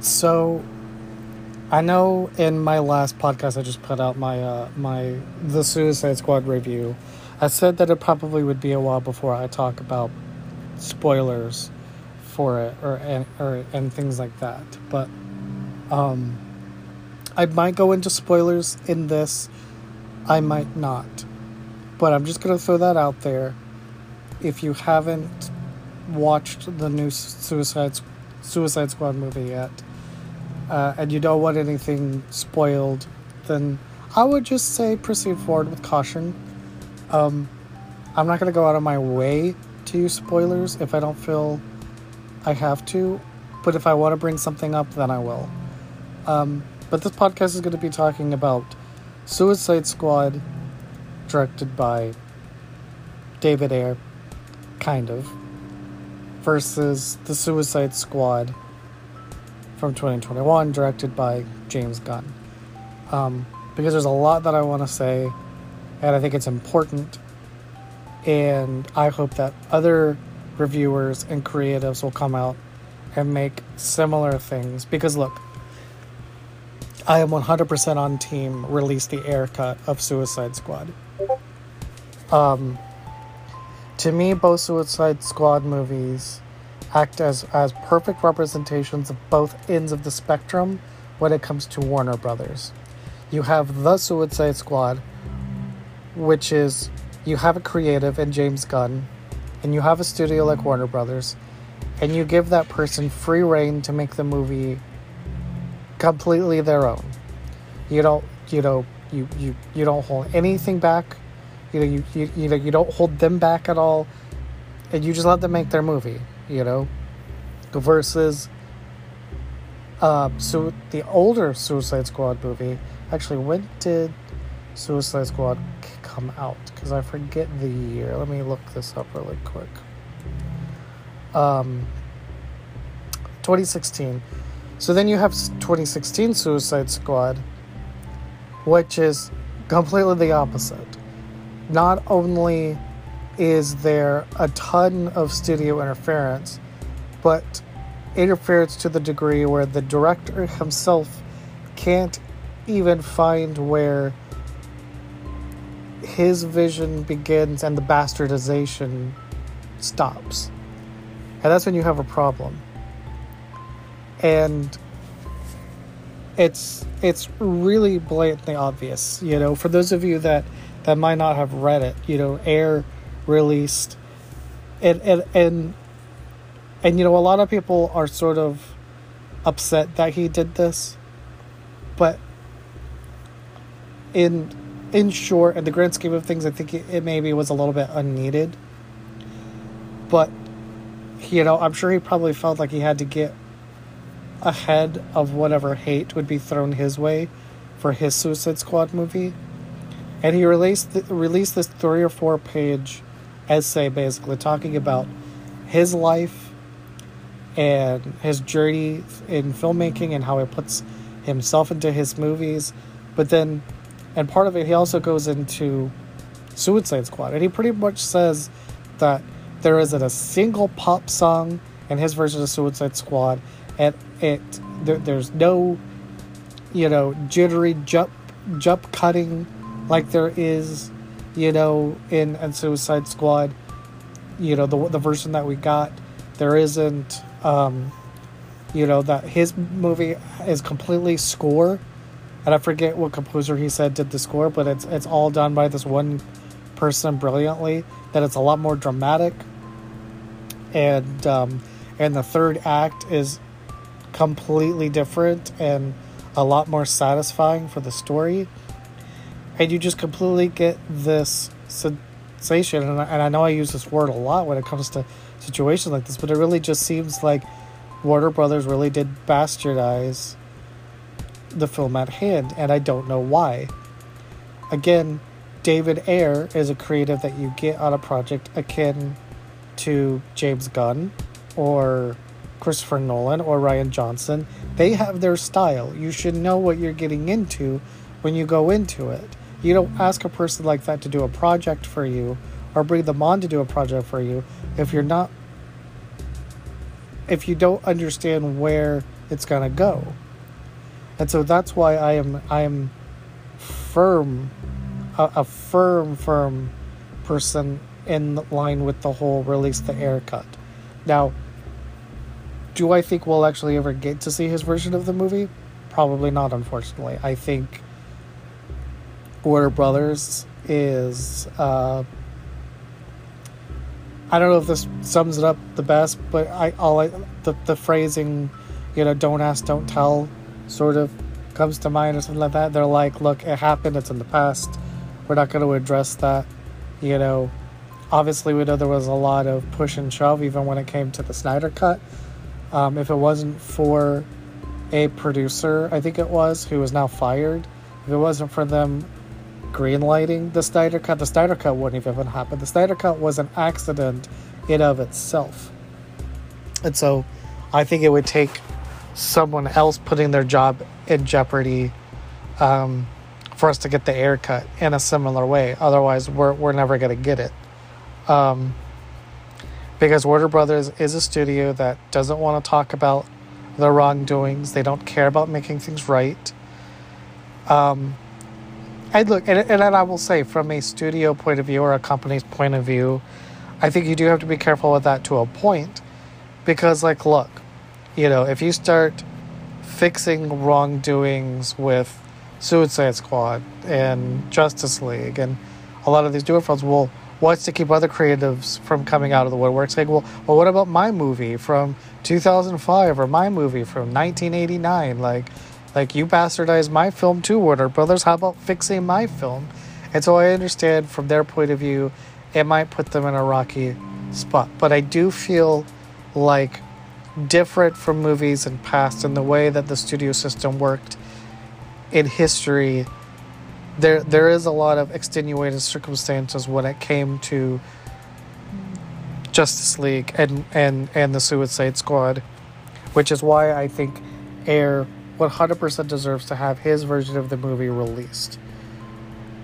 So, I know in my last podcast I just put out my uh, my the Suicide Squad review. I said that it probably would be a while before I talk about spoilers for it or and or and things like that. But um, I might go into spoilers in this. I might not. But I'm just gonna throw that out there. If you haven't watched the new Suicide Suicide Squad movie yet, uh, and you don't want anything spoiled, then I would just say proceed forward with caution. Um, I'm not going to go out of my way to use spoilers if I don't feel I have to, but if I want to bring something up, then I will. Um, but this podcast is going to be talking about Suicide Squad, directed by David Ayer, kind of, versus The Suicide Squad from 2021, directed by James Gunn. Um, because there's a lot that I want to say, and I think it's important. And I hope that other reviewers and creatives will come out and make similar things. Because look, I am 100% on team release the Ayer cut of Suicide Squad. Um, to me, both Suicide Squad movies act as, as perfect representations of both ends of the spectrum when it comes to Warner Brothers. You have the Suicide Squad, which is you have a creative in James Gunn, and you have a studio like Warner Brothers, and you give that person free reign to make the movie completely their own. You don't, you know, you you, you don't hold anything back. You know, you, you you know you don't hold them back at all, and you just let them make their movie you know, versus uh, so the older Suicide Squad movie. Actually, when did Suicide Squad come out? Because I forget the year. Let me look this up really quick. Um, 2016. So then you have 2016 Suicide Squad, which is completely the opposite. Not only is there a ton of studio interference, but interference to the degree where the director himself can't even find where his vision begins and the bastardization stops. And that's when you have a problem. And it's it's really blatantly obvious, you know, for those of you that that might not have read it, you know, Ayer released. And and and and you know a lot of people are sort of upset that he did this but in in short in the grand scheme of things i think it, it maybe was a little bit unneeded. But you know i'm sure he probably felt like he had to get ahead of whatever hate would be thrown his way for his suicide squad movie and he released released this three or four page essay basically talking about his life and his journey in filmmaking and how he puts himself into his movies. But then, and part of it, he also goes into Suicide Squad. And he pretty much says that there isn't a single pop song in his version of Suicide Squad. And it, there, there's no, you know, jittery jump, jump cutting like there is you know, in, in Suicide Squad, you know, the, the version that we got, there isn't, um, you know, that his movie is completely score. And I forget what composer he said did the score, but it's it's all done by this one person brilliantly. That it's a lot more dramatic, and um, and the third act is completely different and a lot more satisfying for the story and you just completely get this sensation and I, and I know i use this word a lot when it comes to situations like this but it really just seems like warner brothers really did bastardize the film at hand and i don't know why. Again david ayer is a creative that you get on a project akin to james gunn or christopher nolan or Rian johnson. They have their style. You should know what you're getting into when you go into it you don't ask a person like that to do a project for you or bring them on to do a project for you if you're not if you don't understand where it's going to go. And so that's why I am I am firm a, a firm firm person in line with the whole release the Ayer cut. Now, do I think we'll actually ever get to see his version of the movie? Probably not, unfortunately. I think Warner Brothers is. Uh, I don't know if this sums it up the best, but I all I the the phrasing, you know, "don't ask, don't tell," sort of comes to mind or something like that. They're like, "Look, it happened. It's in the past. We're not going to address that." You know, obviously we know there was a lot of push and shove even when it came to the Snyder cut. Um, if it wasn't for a producer, I think it was, who is now fired, if it wasn't for them greenlighting the Snyder cut, the Snyder cut wouldn't even happened. The Snyder cut was an accident in of itself. And so I think it would take someone else putting their job in jeopardy um, for us to get the Ayer cut in a similar way. Otherwise, we're, we're never going to get it. Um, because Warner Brothers is a studio that doesn't want to talk about the wrongdoings. They don't care about making things right. Um, and look, and, and I will say, from a studio point of view or a company's point of view, I think you do have to be careful with that to a point, because like, look, you know, if you start fixing wrongdoings with Suicide Squad and Justice League and a lot of these newer films, well, what's to keep other creatives from coming out of the woodwork saying, well, well, what about my movie from 2005 or my movie from 1989? Like, like you bastardized my film too, Warner Brothers. How about fixing my film? And so I understand from their point of view, it might put them in a rocky spot. But I do feel like different from movies in past and the way that the studio system worked in history there there is a lot of extenuating circumstances when it came to Justice League and and and the Suicide Squad, which is why I think Ayer 100% deserves to have his version of the movie released.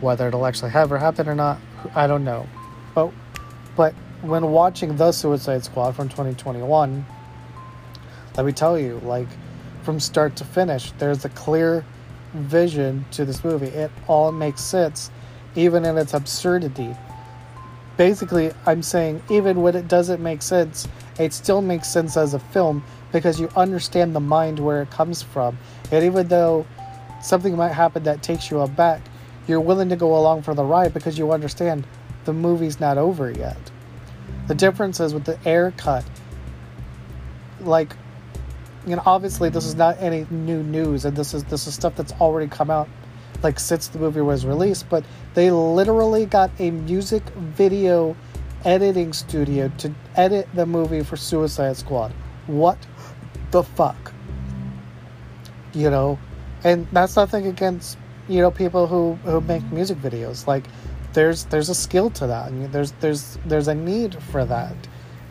Whether it'll actually ever happen or not, I don't know. But but when watching the Suicide Squad from 2021, let me tell you, like from start to finish, there's a clear vision to this movie. It all makes sense, even in its absurdity. Basically, I'm saying even when it doesn't make sense, it still makes sense as a film because you understand the mind where it comes from. And even though something might happen that takes you aback, you're willing to go along for the ride because you understand the movie's not over yet. The difference is with the Ayer cut, like you know, obviously this is not any new news, and this is this is stuff that's already come out like since the movie was released. But they literally got a music video editing studio to edit the movie for Suicide Squad. What the fuck? You know, and that's nothing against you know people who who make music videos. Like there's there's a skill to that, and there's there's there's a need for that.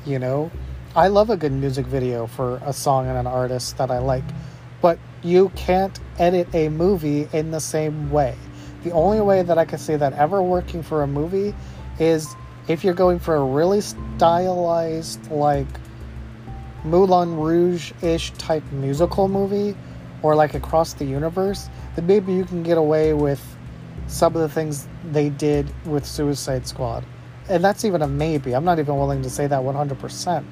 You know, I love a good music video for a song and an artist that I like, but you can't edit a movie in the same way. The only way that I can see that ever working for a movie is if you're going for a really stylized, like Moulin Rouge ish type musical movie or like across the universe, then maybe you can get away with some of the things they did with Suicide Squad. And that's even a maybe. I'm not even willing to say that 100%.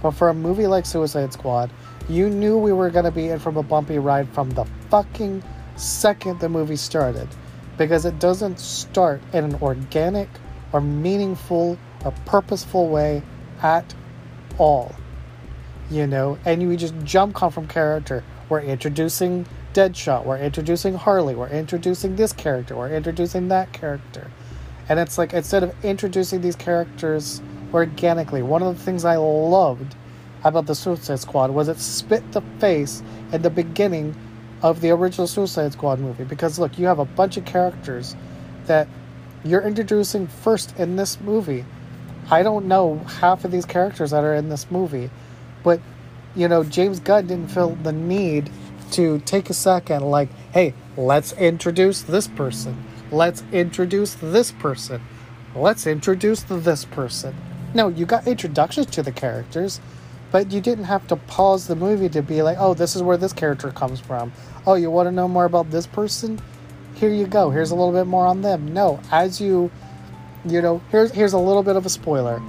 But for a movie like Suicide Squad, you knew we were going to be in from a bumpy ride from the fucking second the movie started. Because it doesn't start in an organic or meaningful or purposeful way at all. You know, and you just jump on from character. We're introducing Deadshot, we're introducing Harley, we're introducing this character, we're introducing that character. And it's like instead of introducing these characters organically. One of the things I loved about the Suicide Squad was it spit the face in the beginning of the original Suicide Squad movie. Because look, you have a bunch of characters that you're introducing first in this movie. I don't know half of these characters that are in this movie, but you know, James Gunn didn't feel the need to take a second, like, hey, let's introduce this person. Let's introduce this person let's introduce this person. No, you got introductions to the characters, but you didn't have to pause the movie to be like, oh, this is where this character comes from. Oh, you want to know more about this person? Here you go. Here's a little bit more on them. No, as you, you know, here's here's a little bit of a spoiler.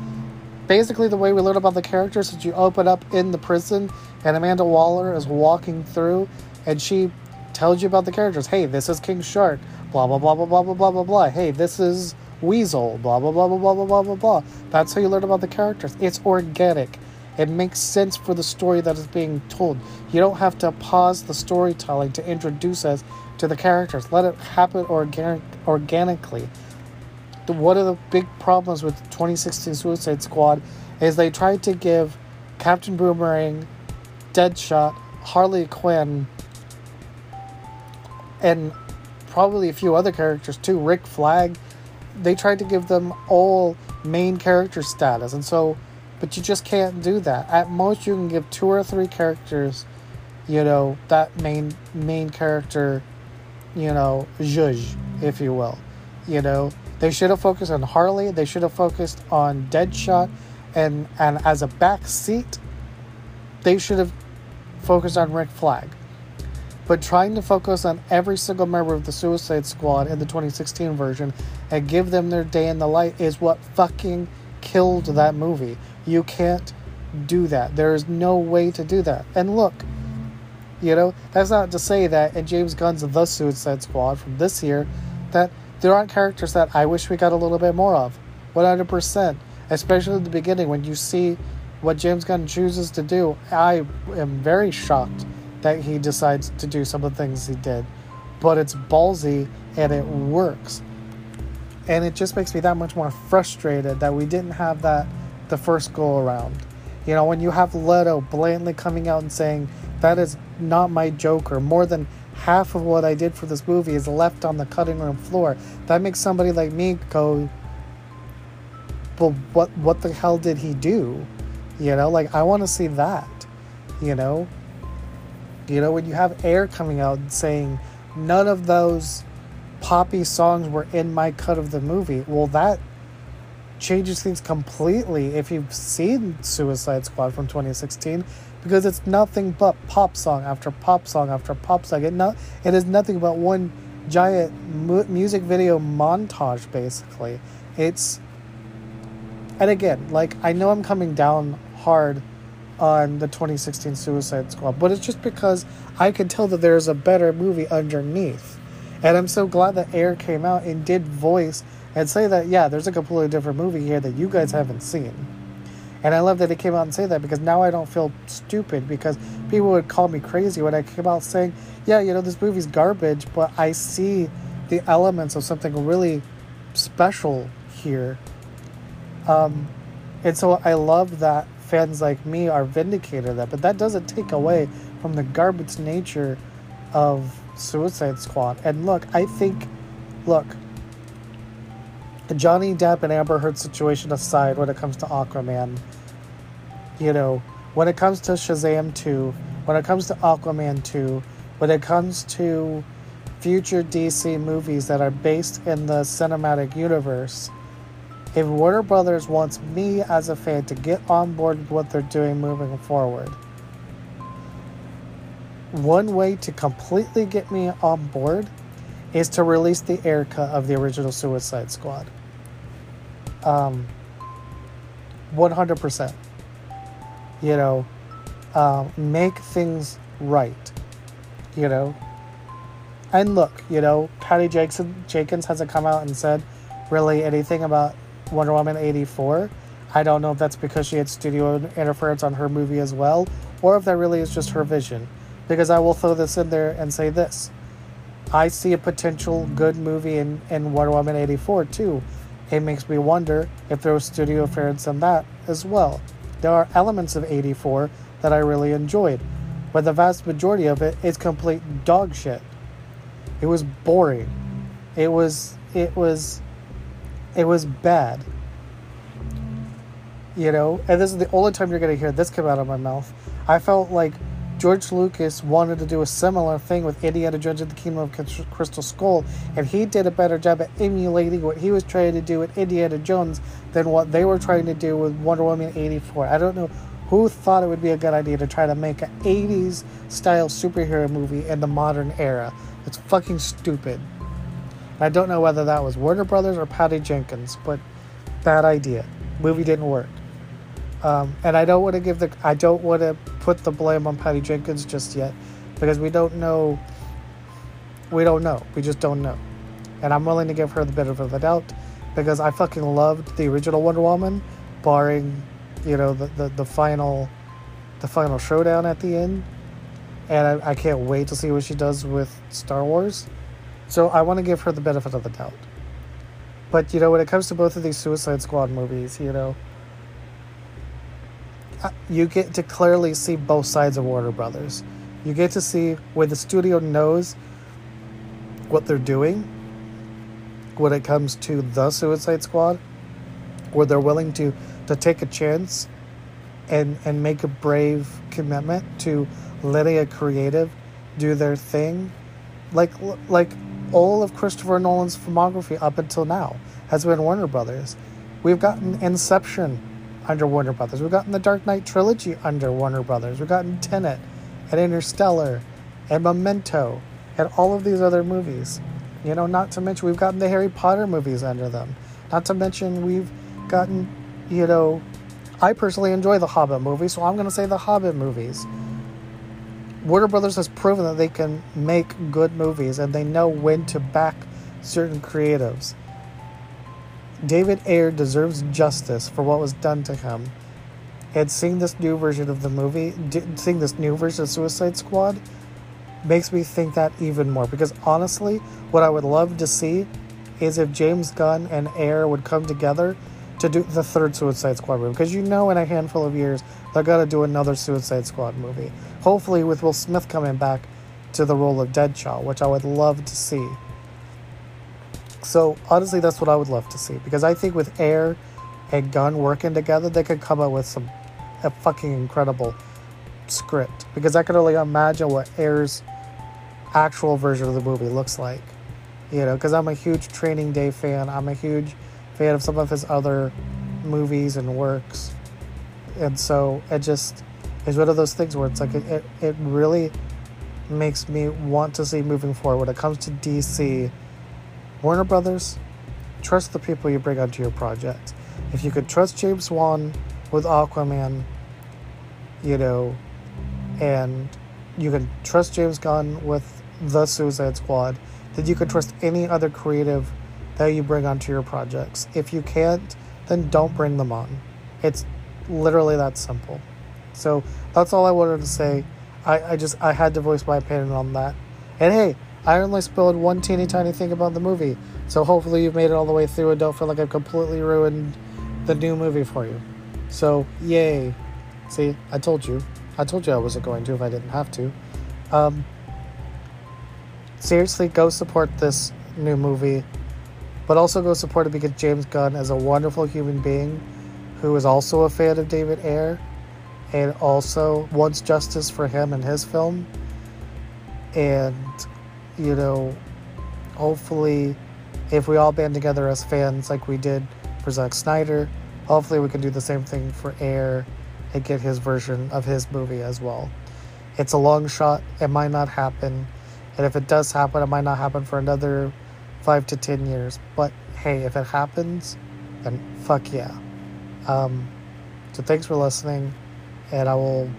Basically, the way we learn about the characters is you open up in the prison, and Amanda Waller is walking through, and she tells you about the characters. Hey, this is King Shark. Blah blah blah blah blah blah blah blah blah. Hey, this is Weasel. Blah blah blah blah blah blah blah blah blah. That's how you learn about the characters. It's organic. It makes sense for the story that is being told. You don't have to pause the storytelling to introduce us to the characters. Let it happen organic, organically. The, one of the big problems with 2016 Suicide Squad is they tried to give Captain Boomerang, Deadshot, Harley Quinn, and probably a few other characters too, Rick Flag. They tried to give them all main character status, and so, but you just can't do that. At most, you can give two or three characters, you know, that main main character, you know, zhuzh, if you will. You know, they should have focused on Harley. They should have focused on Deadshot, and and as a back seat, they should have focused on Rick Flag but trying to focus on every single member of the Suicide Squad in the 2016 version and give them their day in the light is what fucking killed that movie. You can't do that. There is no way to do that. And look, you know, that's not to say that in James Gunn's The Suicide Squad from this year that there aren't characters that I wish we got a little bit more of. 100%. Especially at the beginning when you see what James Gunn chooses to do. I am very shocked that he decides to do some of the things he did. But it's ballsy and it works. And it just makes me that much more frustrated that we didn't have that the first go around. You know, when you have Leto blatantly coming out and saying, that is not my Joker, more than half of what I did for this movie is left on the cutting room floor, that makes somebody like me go, well, what, what the hell did he do? You know, like, I want to see that, you know? You know, when you have Ayer coming out saying none of those poppy songs were in my cut of the movie, well, that changes things completely if you've seen Suicide Squad from 2016 because it's nothing but pop song after pop song after pop song. It not it is nothing but one giant mu- music video montage basically. It's and again, like I know I'm coming down hard on the 2016 Suicide Squad, but it's just because I can tell that there's a better movie underneath. And I'm so glad that Ayer came out and did voice and say that, yeah, there's a completely different movie here that you guys haven't seen. And I love that he came out and say that because now I don't feel stupid because people would call me crazy when I came out saying, yeah, you know, this movie's garbage, but I see the elements of something really special here. Um, and so I love that fans like me are vindicated that, but that doesn't take away from the garbage nature of Suicide Squad. And look, I think, look, Johnny Depp and Amber Heard situation aside, when it comes to Aquaman, you know, when it comes to Shazam 2, when it comes to Aquaman 2, when it comes to future DC movies that are based in the cinematic universe, if Warner Brothers wants me as a fan to get on board with what they're doing moving forward, one way to completely get me on board is to release the Ayer cut of the original Suicide Squad. Um, 100%. You know, um, make things right. You know, and look, you know, Patty Jackson, Jenkins hasn't come out and said really anything about Wonder Woman 84. I don't know if that's because she had studio interference on her movie as well, or if that really is just her vision. Because I will throw this in there and say this. I see a potential good movie in, in Wonder Woman 84 too. It makes me wonder if there was studio interference in that as well. There are elements of 84 that I really enjoyed, but the vast majority of it is complete dog shit. It was boring. It was it was it was bad. You know, and this is the only time you're to hear this come out of my mouth. I felt like George Lucas wanted to do a similar thing with Indiana Jones and the Kingdom of Crystal Skull, and he did a better job at emulating what he was trying to do with Indiana Jones than what they were trying to do with Wonder Woman 84. I don't know who thought it would be a good idea to try to make an 80s style superhero movie in the modern era. It's fucking stupid. I don't know whether that was Warner Brothers or Patty Jenkins, but bad idea. Movie didn't work. Um, and I don't want to give the I don't want to put the blame on Patty Jenkins just yet because we don't know. We don't know. We just don't know. And I'm willing to give her the benefit of the doubt because I fucking loved the original Wonder Woman, barring, you know, the, the, the final the final showdown at the end. And I, I can't wait to see what she does with Star Wars. So I want to give her the benefit of the doubt. But you know, when it comes to both of these Suicide Squad movies, you know, Uh, you get to clearly see both sides of Warner Brothers. You get to see where the studio knows what they're doing when it comes to the Suicide Squad, where they're willing to to take a chance and and make a brave commitment to letting a creative do their thing, like like all of Christopher Nolan's filmography up until now has been Warner Brothers. We've gotten Inception under Warner Brothers. We've gotten the Dark Knight trilogy under Warner Brothers. We've gotten Tenet and Interstellar and Memento and all of these other movies. You know, not to mention we've gotten the Harry Potter movies under them. Not to mention we've gotten, you know, I personally enjoy the Hobbit movies, so I'm going to say the Hobbit movies. Warner Brothers has proven that they can make good movies and they know when to back certain creatives. David Ayer deserves justice for what was done to him. And seeing this new version of the movie, seeing this new version of Suicide Squad, makes me think that even more. Because honestly, what I would love to see is if James Gunn and Ayer would come together to do the third Suicide Squad movie. Because you know, in a handful of years, they're going to do another Suicide Squad movie. Hopefully, with Will Smith coming back to the role of Deadshot, which I would love to see. So honestly, that's what I would love to see because I think with Ayer and Gunn working together, they could come up with some a fucking incredible script. Because I can only imagine what Ayer's actual version of the movie looks like. You know, because I'm a huge Training Day fan. I'm a huge fan of some of his other movies and works, and so it just is one of those things where it's like it, it, it really makes me want to see moving forward when it comes to DC Warner Brothers, trust the people you bring onto your project. If you could trust James Wan with Aquaman, you know, and you can trust James Gunn with The Suicide Squad, then you can trust any other creative that you bring onto your projects. If you can't, then don't bring them on. It's literally that simple. So that's all I wanted to say. I, I just I had to voice my opinion on that. And hey, I only spilled one teeny tiny thing about the movie, so hopefully you've made it all the way through and don't feel like I've completely ruined the new movie for you. So, yay. See, I told you. I told you I wasn't going to if I didn't have to. Um, seriously, go support this new movie, but also go support it because James Gunn is a wonderful human being who is also a fan of David Ayer and also wants justice for him and his film. And you know, hopefully, if we all band together as fans like we did for Zack Snyder, hopefully we can do the same thing for Ayer and get his version of his movie as well. It's a long shot, it might not happen, and if it does happen, it might not happen for another five to ten years. But hey, if it happens, then fuck yeah. Um, so thanks for listening, and I will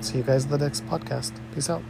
see you guys in the next podcast. Peace out.